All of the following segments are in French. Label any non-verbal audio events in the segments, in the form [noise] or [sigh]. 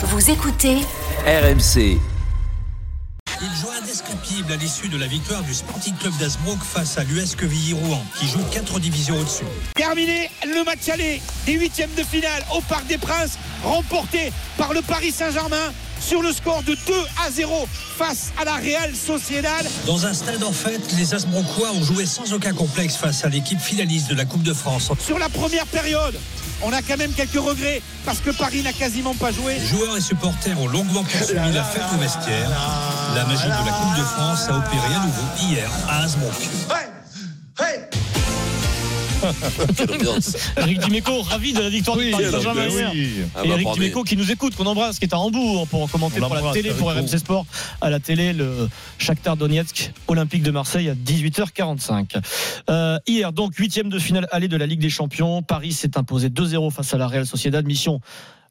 Vous écoutez RMC. Une joie indescriptible à l'issue de la victoire du Sporting Club d'Asbrook face à l'US Quevilly-Rouen, qui joue 4 divisions au-dessus. Terminé le match aller des huitièmes de finale au Parc des Princes, remporté par le Paris Saint-Germain sur le score de 2 à 0 face à la Real Sociedad. Dans un stade, en fait, les Asbroquois ont joué sans aucun complexe face à l'équipe finaliste de la Coupe de France. Sur la première période, on a quand même quelques regrets parce que Paris n'a quasiment pas joué. Joueurs et supporters ont longuement poursuivi la fête au vestiaire. La magie de la Coupe de France a opéré à nouveau hier à Eric Dimeco, ravi de la victoire du Paris Saint-Germain hier. Ah Et bah, Eric. Dimeco qui nous écoute, qu'on embrasse, qui est à Hambourg pour commenter pour la télé, pour RMC Sport, à la télé, le Shakhtar Donetsk, Olympique de Marseille à 18h45. Euh, hier, donc, huitième de finale aller de la Ligue des Champions. Paris s'est imposé 2-0 face à la Real Sociedad. Mission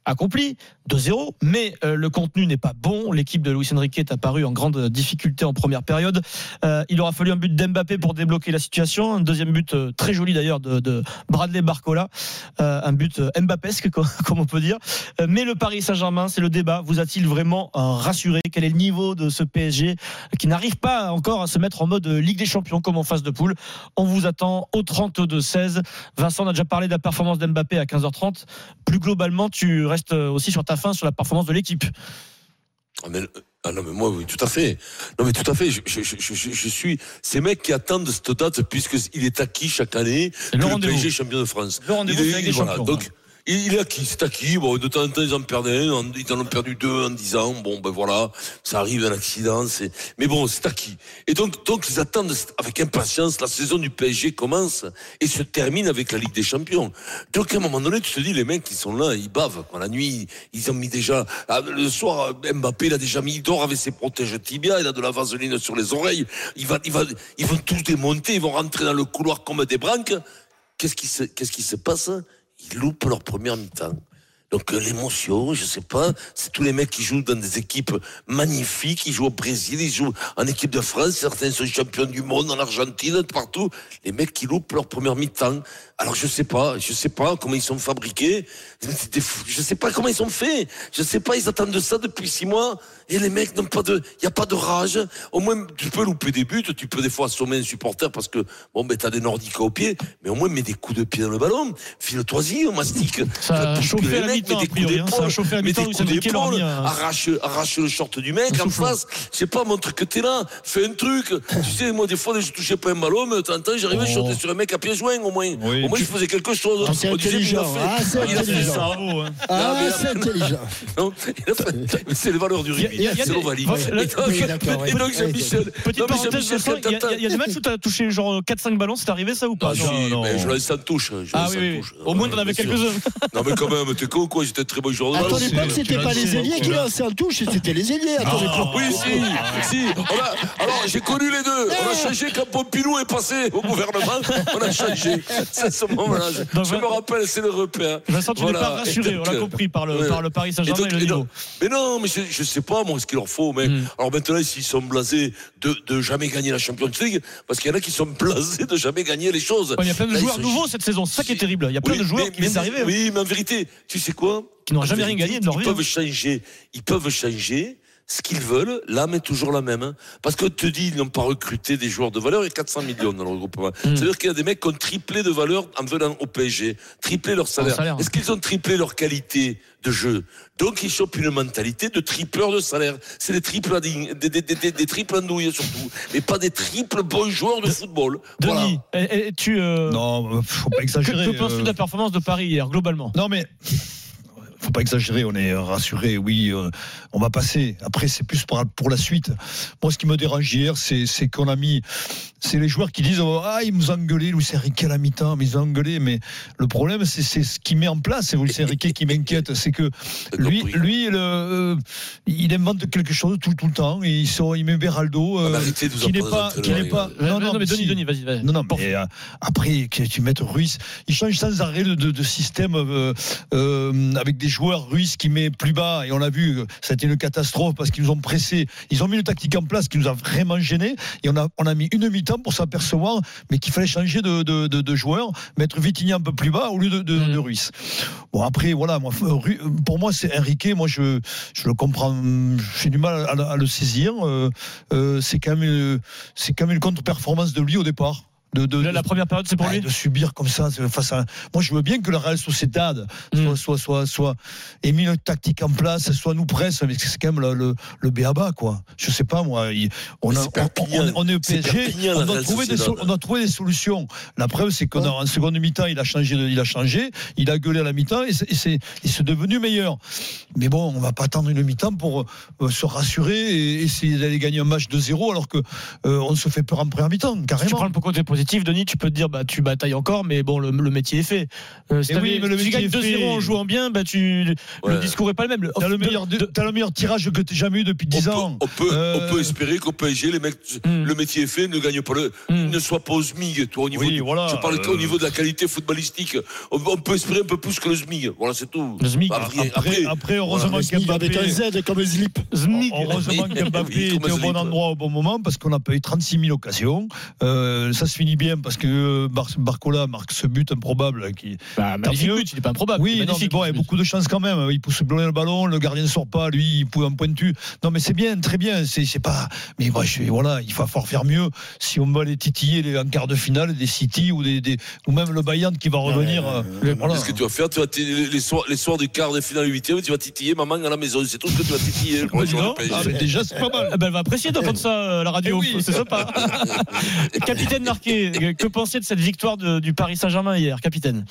accomplie, 2-0, mais euh, le contenu n'est pas bon. L'équipe de Luis Enrique est apparue en grande difficulté en première période. Euh, il aura fallu un but d'Mbappé pour débloquer la situation. Un deuxième but euh, très joli d'ailleurs de, de Bradley Barcola. Un but Mbappesque, co- [laughs] comme on peut dire. Mais le Paris Saint-Germain, c'est le débat. Vous a-t-il vraiment rassuré? Quel est le niveau de ce PSG qui n'arrive pas encore à se mettre en mode Ligue des Champions comme en phase de poule? On vous attend au 32-16. Vincent, on a déjà parlé de la performance d'Mbappé à 15h30. Plus globalement, tu restes euh, aussi sur ta fin sur la performance de l'équipe. Ah, mais, ah non, mais moi, oui, tout à fait. Non, mais tout à fait. Je, je, je, je- je suis ces mecs qui attendent cette date puisqu'il est acquis chaque année le que le rendez-vous. PSG champion de France. Le rendez-vous, Il avec les voilà, champions. Donc, il il est acquis, c'est acquis. Bon, de temps en temps, ils en perdent un, ils en ont perdu deux en dix ans. Bon, ben voilà, ça arrive, un accident. Mais bon, c'est acquis. Et donc, donc, ils attendent avec impatience. La saison du PSG commence et se termine avec la Ligue des Champions. Donc, à un moment donné, tu te dis, les mecs qui sont là, ils bavent. quoi. La nuit, ils ont mis déjà, ah, le soir, Mbappé, il a déjà mis, il dort avec ses protèges tibia, il a de la vaseline sur les oreilles. Il va, il va, ils vont tous démonter, ils vont rentrer dans le couloir comme des branques. Qu'est-ce qui se, qu'est-ce qui se passe? Ils loupent leur première mi-temps. Donc euh, l'émotion, je sais pas, c'est tous les mecs qui jouent dans des équipes magnifiques, ils jouent au Brésil, ils jouent en équipe de France, certains sont champions du monde en Argentine, partout. Les mecs qui loupent leur première mi-temps. Alors je sais pas, je sais pas comment ils sont fabriqués, je sais pas comment ils sont faits, je sais pas, ils attendent de ça depuis six mois et les mecs n'ont pas de, il y a pas de rage. Au moins tu peux louper des buts, tu peux des fois assommer un supporter parce que bon ben t'as des nordiques au pied, mais au moins mets des coups de pied dans le ballon, file-toi-y, on mastique. Ça a chauffé à mi-temps, mets a des coups priori, hein. Ça a d'épaule, chauffé à mi-temps, arrache, arrache le short du mec en soufflot. face. Je sais pas, montre que t'es là, fais un truc. [laughs] tu sais, moi, des fois, je touchais pas un ballon, mais temps, j'arrivais, je Oh. sautais sur un mec à pieds joints, au moins. Au moins, tu- je faisais quelque chose. Ah, c'est disait, intelligent, il a fait- ah, c'est il a fait intelligent. ça. Hein. Ah, c'est intelligent. [laughs] Non, c'est les valeurs du rugby. C'est l'Ovalie. Et donc, Jean-Michel. Petite parenthèse, il y, a- des matchs où tu as touché genre 4-5 ballons, c'est arrivé ça ou pas Ah, mais je laisse touche. je Ah oui, touche. Au moins, t'en avais quelques-uns. Non, mais quand même, t'es con ou quoi J'étais très bon joueur de À ton ballon. époque, c'était pas les ailiers qui lançaient en touche, c'était les ailiers époque. Oui, si, si. On a- alors, j'ai connu les deux. On a changé quand Pompidou est passé au gouvernement. On a changé. C'est ce moment-là. Je, je me rappelle, c'est le repère. Vincent, tu Voilà. n'es pas rassuré, Et on l'a compris par le, ouais. par le Paris Et Saint-Germain donc, et le et niveau. non, mais non, mais je, je sais pas, moi, ce qu'il leur faut, mec. Mm. Alors maintenant, s'ils sont blasés de, de jamais gagner la Champions League, parce qu'il y en a qui sont [laughs] blasés de jamais gagner les choses. Ouais, Il y a plein de Là, ils joueurs nouveaux cette saison, c'est ça qui est terrible. Il y a plein Oui, de joueurs mais- qui viennent mais- d'arriver. hein. Oui, mais en vérité, tu sais quoi Qui n'ont jamais rien gagné de leur Ils vie, peuvent hein. changer. Ils peuvent changer ce qu'ils veulent. L'âme est toujours la même. hein. Parce que te dis, ils n'ont pas recruté des joueurs de valeur. Il y a 400 millions dans le regroupement. Mm. C'est-à-dire qu'il y a des mecs qui ont triplé de valeur en venant au PSG. Triplé leur salaire. salaire. Est-ce qu'ils ont triplé leur qualité de jeu? Donc ils chopent une mentalité de tripleur de salaire. C'est des triples andouilles, des, des, des, des triples andouilles surtout. Mais pas des triples bons joueurs de football. Voilà. Denis, et- et tu. euh, Non, faut pas que, exagérer. que penses-tu euh, de la performance de Paris hier, globalement? Non, mais pas exagérer. On est rassuré. Oui, euh, on va passer. Après, c'est plus pour, pour la suite. Moi, ce qui me dérange hier, c'est qu'on a mis. C'est les joueurs qui disent oh, ah ils nous ont engueulé Luis Enrique à la mi-temps, mais ils ont engueulé. Mais le problème, c'est ce qu'il met en place. C'est Luis Enrique qui m'inquiète, c'est que lui, lui, le, euh, il invente quelque chose tout, tout le temps. Et il, sort, il met Beraldo, euh, Ah, mais arrêtez de vous qui n'est pas, qui n'est pas. non, non, mais Denis, si. Denis, vas-y, vas-y. Non, non, mais euh, après, que tu mettes Ruiz, il change sans arrêt de, de- de système euh, euh, avec des des joueurs russes qui met plus bas et on l'a vu, a été une catastrophe parce qu'ils nous ont pressé. Ils ont mis une tactique en place qui nous a vraiment gêné et on a, on a mis une mi-temps pour s'apercevoir, mais qu'il fallait changer de, de, de, de joueur, mettre Vitigny un peu plus bas au lieu de, de, Mm. de Ruiz. Bon après voilà, moi, Ru- pour moi c'est Enrique, moi je, je le comprends, j'ai du mal à, le- à le saisir. Euh, euh, c'est quand même c'est quand même une contre-performance de lui au départ. De, de, La, la première période, c'est pour Ouais, lui de subir comme ça face à moi je veux bien que la Real Sociedad soit Mm. soit soit soit ait mis une tactique en place soit nous presse mais c'est quand même le le, le béaba quoi. Je sais pas moi il- on, a- on, on- on est au PSG Perpignan, on doit trouver des Sociedad. so- on doit trouver des solutions. La preuve c'est qu'en en seconde mi-temps il a changé il a changé il a gueulé à la mi-temps et c'est devenu meilleur. Mais bon on va pas attendre une mi-temps pour euh, se rassurer et essayer d'aller gagner un match de zéro alors que euh, on se fait peur en première mi-temps Si tu carrément. prends le côté positif, Denis, tu peux te dire, bah, tu batailles encore, mais bon, le, le métier est fait. Euh, si Eh oui, mais le si tu métier gagnes est 2-0 fait. en jouant bien, bah, tu, le discours est pas le même. T'as le meilleur, de- t'as le meilleur tirage que t'aies jamais eu depuis On 10 peut, ans. on peut, Euh, on peut espérer qu'au PSG, les mecs, Hmm. le métier est fait, ne gagnent pas le, Hmm. ne soient pas au SMIG. Toi, au niveau, Oui, du- voilà, je parle euh, au niveau de la qualité footballistique. On, on peut espérer un peu plus que le SMIG. Voilà, c'est tout. Le SMIC. Après, Après, après, heureusement voilà. Smith qu'Mbappé, avec un Z comme un slip. Zmic. heureusement [laughs] qu'Mbappé était au bon Zlip. endroit au bon moment parce qu'on a pas eu 36 000 occasions. Euh, ça se finit bien parce que euh, Bar- Barcola marque ce but improbable qui. Bah, magnifique mieux. but, il est pas improbable. Oui, il est non, mais magnifique. bon, il y a beaucoup de chance quand même. Il pousse le ballon, le gardien ne sort pas, lui, il pousse un pointu. Non, mais c'est bien, très bien. C'est c'est pas. Mais moi, je, voilà, il va falloir faire mieux si on va les titiller les, en quart de finale des City ou des, des- ou même le Bayern qui va revenir. euh, euh, voilà. Qu'est-ce que tu vas faire? Tu vas t- les, soirs, les soirs du quart de finale huitième, tu vas titiller maman à la maison. C'est tout ce que tu vas titiller. pour les ah, déjà, c'est pas mal. Ah bah, elle va apprécier d'entendre ça euh, à la radio. Eh oui. C'est sympa. [laughs] capitaine Que pensez de cette victoire du Paris Saint-Germain hier, capitaine?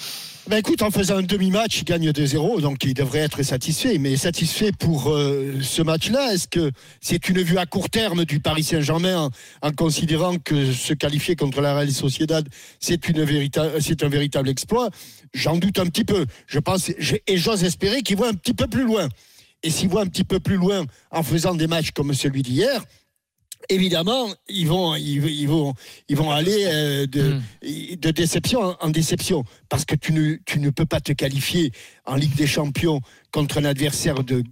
Ben écoute, en faisant un demi-match, il gagne 2-0, donc il devrait être satisfait. Mais satisfait pour euh, ce match-là, est-ce que c'est une vue à court terme du Paris Saint-Germain en, considérant que se qualifier contre la Real Sociedad, c'est un véritable exploit? J'en doute un petit peu. Je pense et j'ose espérer qu'il voit un petit peu plus loin. Et s'il voit un petit peu plus loin en faisant des matchs comme celui d'hier, évidemment, ils vont, ils, ils vont, ils vont aller euh, de, Mm. de déception en- déception. Parce que tu ne, tu ne peux pas te qualifier en Ligue des Champions contre un adversaire de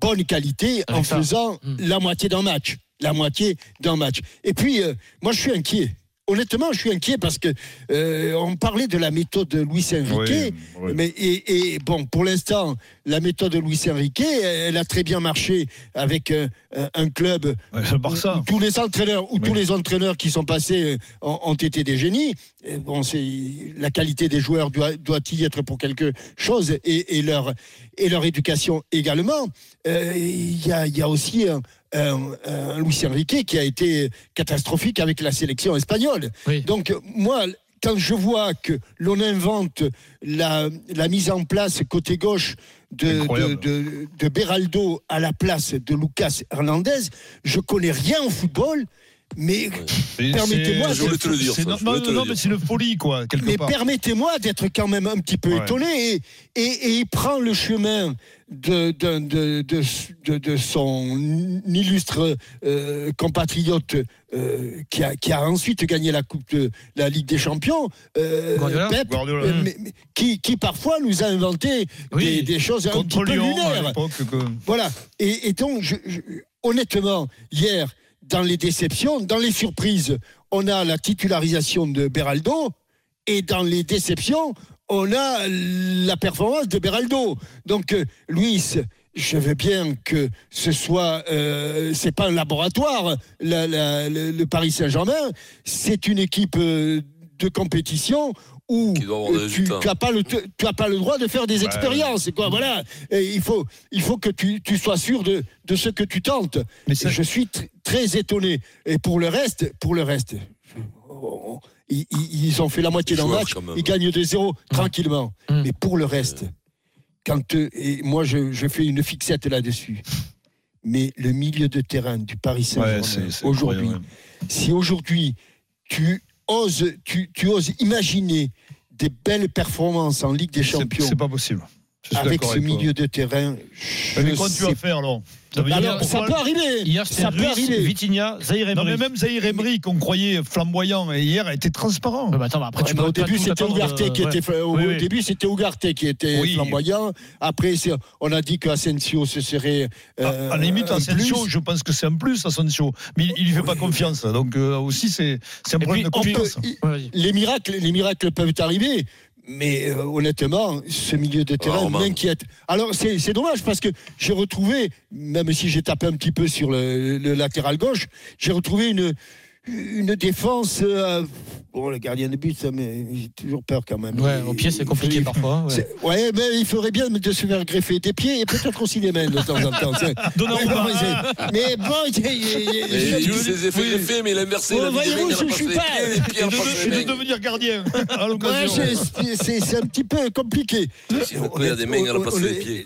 bonne qualité en ça. faisant Mm. la moitié d'un match. La moitié d'un match. Et puis, euh, moi, je suis inquiet. Honnêtement, je suis inquiet parce que euh, on parlait de la méthode de Luis Enrique. Oui, oui. Mais et, et bon, pour l'instant, la méthode de Luis Enrique, elle a très bien marché avec euh, un club Ouais, où tous les entraîneurs ou tous les entraîneurs qui sont passés euh, ont, ont été des génies. Et bon, c'est la qualité des joueurs doit, doit y être pour quelque chose et, et leur et leur éducation également. Euh, Il y, a, il y a aussi un, un- un Luis Enrique qui a été catastrophique avec la sélection espagnole. Oui. Donc moi. Quand je vois que l'on invente la, la mise en place côté gauche de, Incroyable. de, de, de Beraldo à la place de Lucas Hernandez, je connais rien au football, mais, [laughs] Mais Permettez-moi, je voulais te le dire, Non, non, le non, mais c'est une folie, quoi, quelque mais part. permettez-moi d'être quand même un petit peu Ouais. étonné. Et, et, et il prend le chemin de, de, de, de, son illustre euh, compatriote euh, qui, a, qui a ensuite gagné la Coupe de la Ligue des Champions, euh, Guardiola Pep, Guardiola. euh, mais- mais qui, qui parfois nous a inventé Oui. des, des choses un petit peu lunaires. que- Voilà. Et, et donc, je- je- honnêtement, hier, dans les déceptions, dans les surprises, on a la titularisation de Beraldo. Et dans les déceptions, on a la performance de Beraldo. Donc, euh, Luis, je veux bien que ce soit, euh, c'est pas un laboratoire, la- la- le, le Paris Saint-Germain, c'est une équipe euh, de compétition où euh, tu n'as pas le, pas droit de faire des expériences. Quoi, voilà. Et il faut, il faut que tu, tu sois sûr de, de ce que tu tentes. Mais ça- je suis très étonné. Et pour le reste, pour le reste, oh, ils, ont fait la moitié d'un match, quand ils gagnent des zéros tranquillement. Mm. Mais pour le reste, quand euh, et moi je, je fais une fixette là-dessus. Mais le milieu de terrain du Paris Saint-Germain aujourd'hui, si aujourd'hui tu oses, tu, tu oses imaginer des belles performances en Ligue des Champions c'est pas possible. Avec ce milieu de terrain. Mais quand tu vas faire alors Ça veut dire- Alors, ça peut arriver. Hier, c'était Ça peut arriver. Vitinha, Zahir Non, Emery. mais même Zahir Emery, qu'on croyait flamboyant, et hier a été transparent. Bah, attends, bah, après, Ouais, tu mais au début, c'était Ougarté qui euh, était au, Oui, au oui. début, c'était Ougarté qui était Oui. flamboyant. Après, on a dit qu'Asensio ce serait euh, à, à la limite, un Asensio, plus. je pense que c'est un plus, Asensio. Mais il, il lui fait pas confiance. Donc, euh, aussi, c'est c'est un Et problème puis, de peut- confiance. les miracles, les miracles peuvent arriver. Mais euh, honnêtement, ce milieu de terrain Romain. m'inquiète. Alors c'est c'est dommage parce que j'ai retrouvé, même si j'ai tapé un petit peu sur le, le latéral gauche, j'ai retrouvé une une défense. euh, bon, le gardien de but, ça, mais j'ai toujours peur quand même. Ouais, au pied, c'est compliqué il- parfois. ouais. Ouais, mais il ferait bien de se faire greffer des pieds et peut-être aussi des mains de temps en temps. C'est- Donnarumma. Mais mais bon, il- Mais mais il a inversé. Ouais, il a mis les voyez-vous, je suis pas- de mains. devenir gardien à Ouais, l'occasion. c'est- c'est c'est un petit peu compliqué. Il y a des mains, il a pas fait les pieds.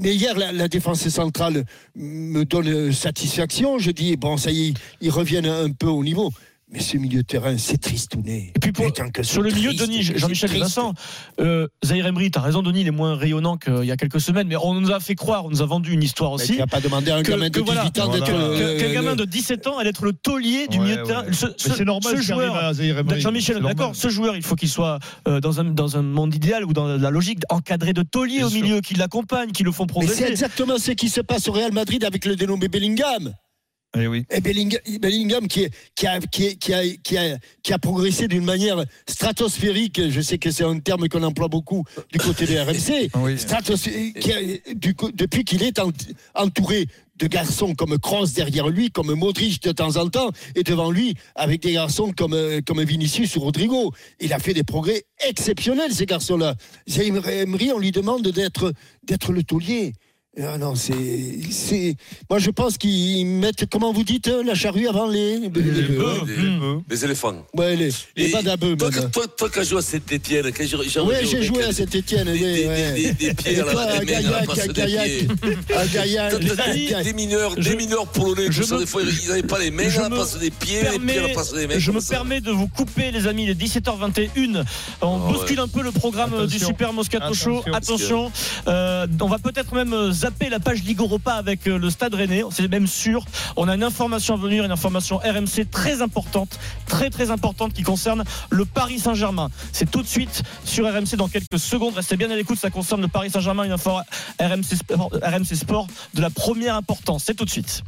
Mais hier, la, la défense centrale me donne satisfaction. Je dis, bon, ça y est, ils reviennent un peu au niveau. Mais ce milieu de terrain, c'est tristouné. Et puis pour- Putain, que Sur le milieu, triste, Denis, Jean-Michel. Vincent, euh, Zahir Emery, t'as raison, Denis, il est moins rayonnant qu'il y a quelques semaines, mais on nous a fait croire, on nous a vendu une histoire aussi. tu vas pas demander à un que- gamin de que 18 voilà, ans euh, Qu'un gamin le- de 17 ans allait être le taulier du Ouais, milieu de ouais. terrain. Ce, Mais ce- c'est normal ce joueur. Jean-Michel, d'accord, ce joueur, il faut qu'il soit euh, dans, un, dans un monde idéal ou dans la logique encadré de tauliers au milieu, qui l'accompagnent, qui le font Mais c'est progresser. exactement ce qui se passe au Real Madrid avec le dénommé Bellingham. Eh oui. Et Bellingham, Bellingham qui, a, qui, a, qui, a, qui a progressé d'une manière stratosphérique, je sais que c'est un terme qu'on emploie beaucoup du côté des RMC, [laughs] Oui. Stratos- qui a- du co- depuis qu'il est ent- entouré de garçons comme Kroos derrière lui, comme Modric de temps en temps, et devant lui, avec des garçons comme, euh, comme Vinicius ou Rodrigo. Il a fait des progrès exceptionnels, ces garçons-là. Emery, on lui demande d'être d'être le taulier. Ah non, c'est, c'est. Moi, je pense qu'ils mettent, comment vous dites, euh, la charrue avant les. les- les- Les les- bœufs, les- les bœufs. Les éléphants. Ouais, les, les bœufs, Toi, toi, toi, qui as joué à Saint-Etienne, quand j'ai joué à Saint-Etienne. des, des, ouais. des, des, des pieds à la, Gaillac, place à Gaillac, Gaillac, amis, des, mineurs, des mineurs polonais, je ça, des fois, ils n'avaient pas les mains je à la me place des pieds, les pieds à la place des mains. je me permets de vous couper, les amis, il est 17h21. On Ah bouscule un peu le programme euh, du. Super Moscato Show. Attention. Attention, euh, on va peut-être même zapper la page Ligue avec euh, le Stade Rennais. C'est même sûr. On a une information à venir, une information RMC très importante, très très importante qui concerne le Paris Saint-Germain. C'est tout de suite sur RMC dans quelques secondes. Restez bien à l'écoute, ça concerne le Paris Saint-Germain, une info RMC RMC Sport de la première importance. C'est tout de suite.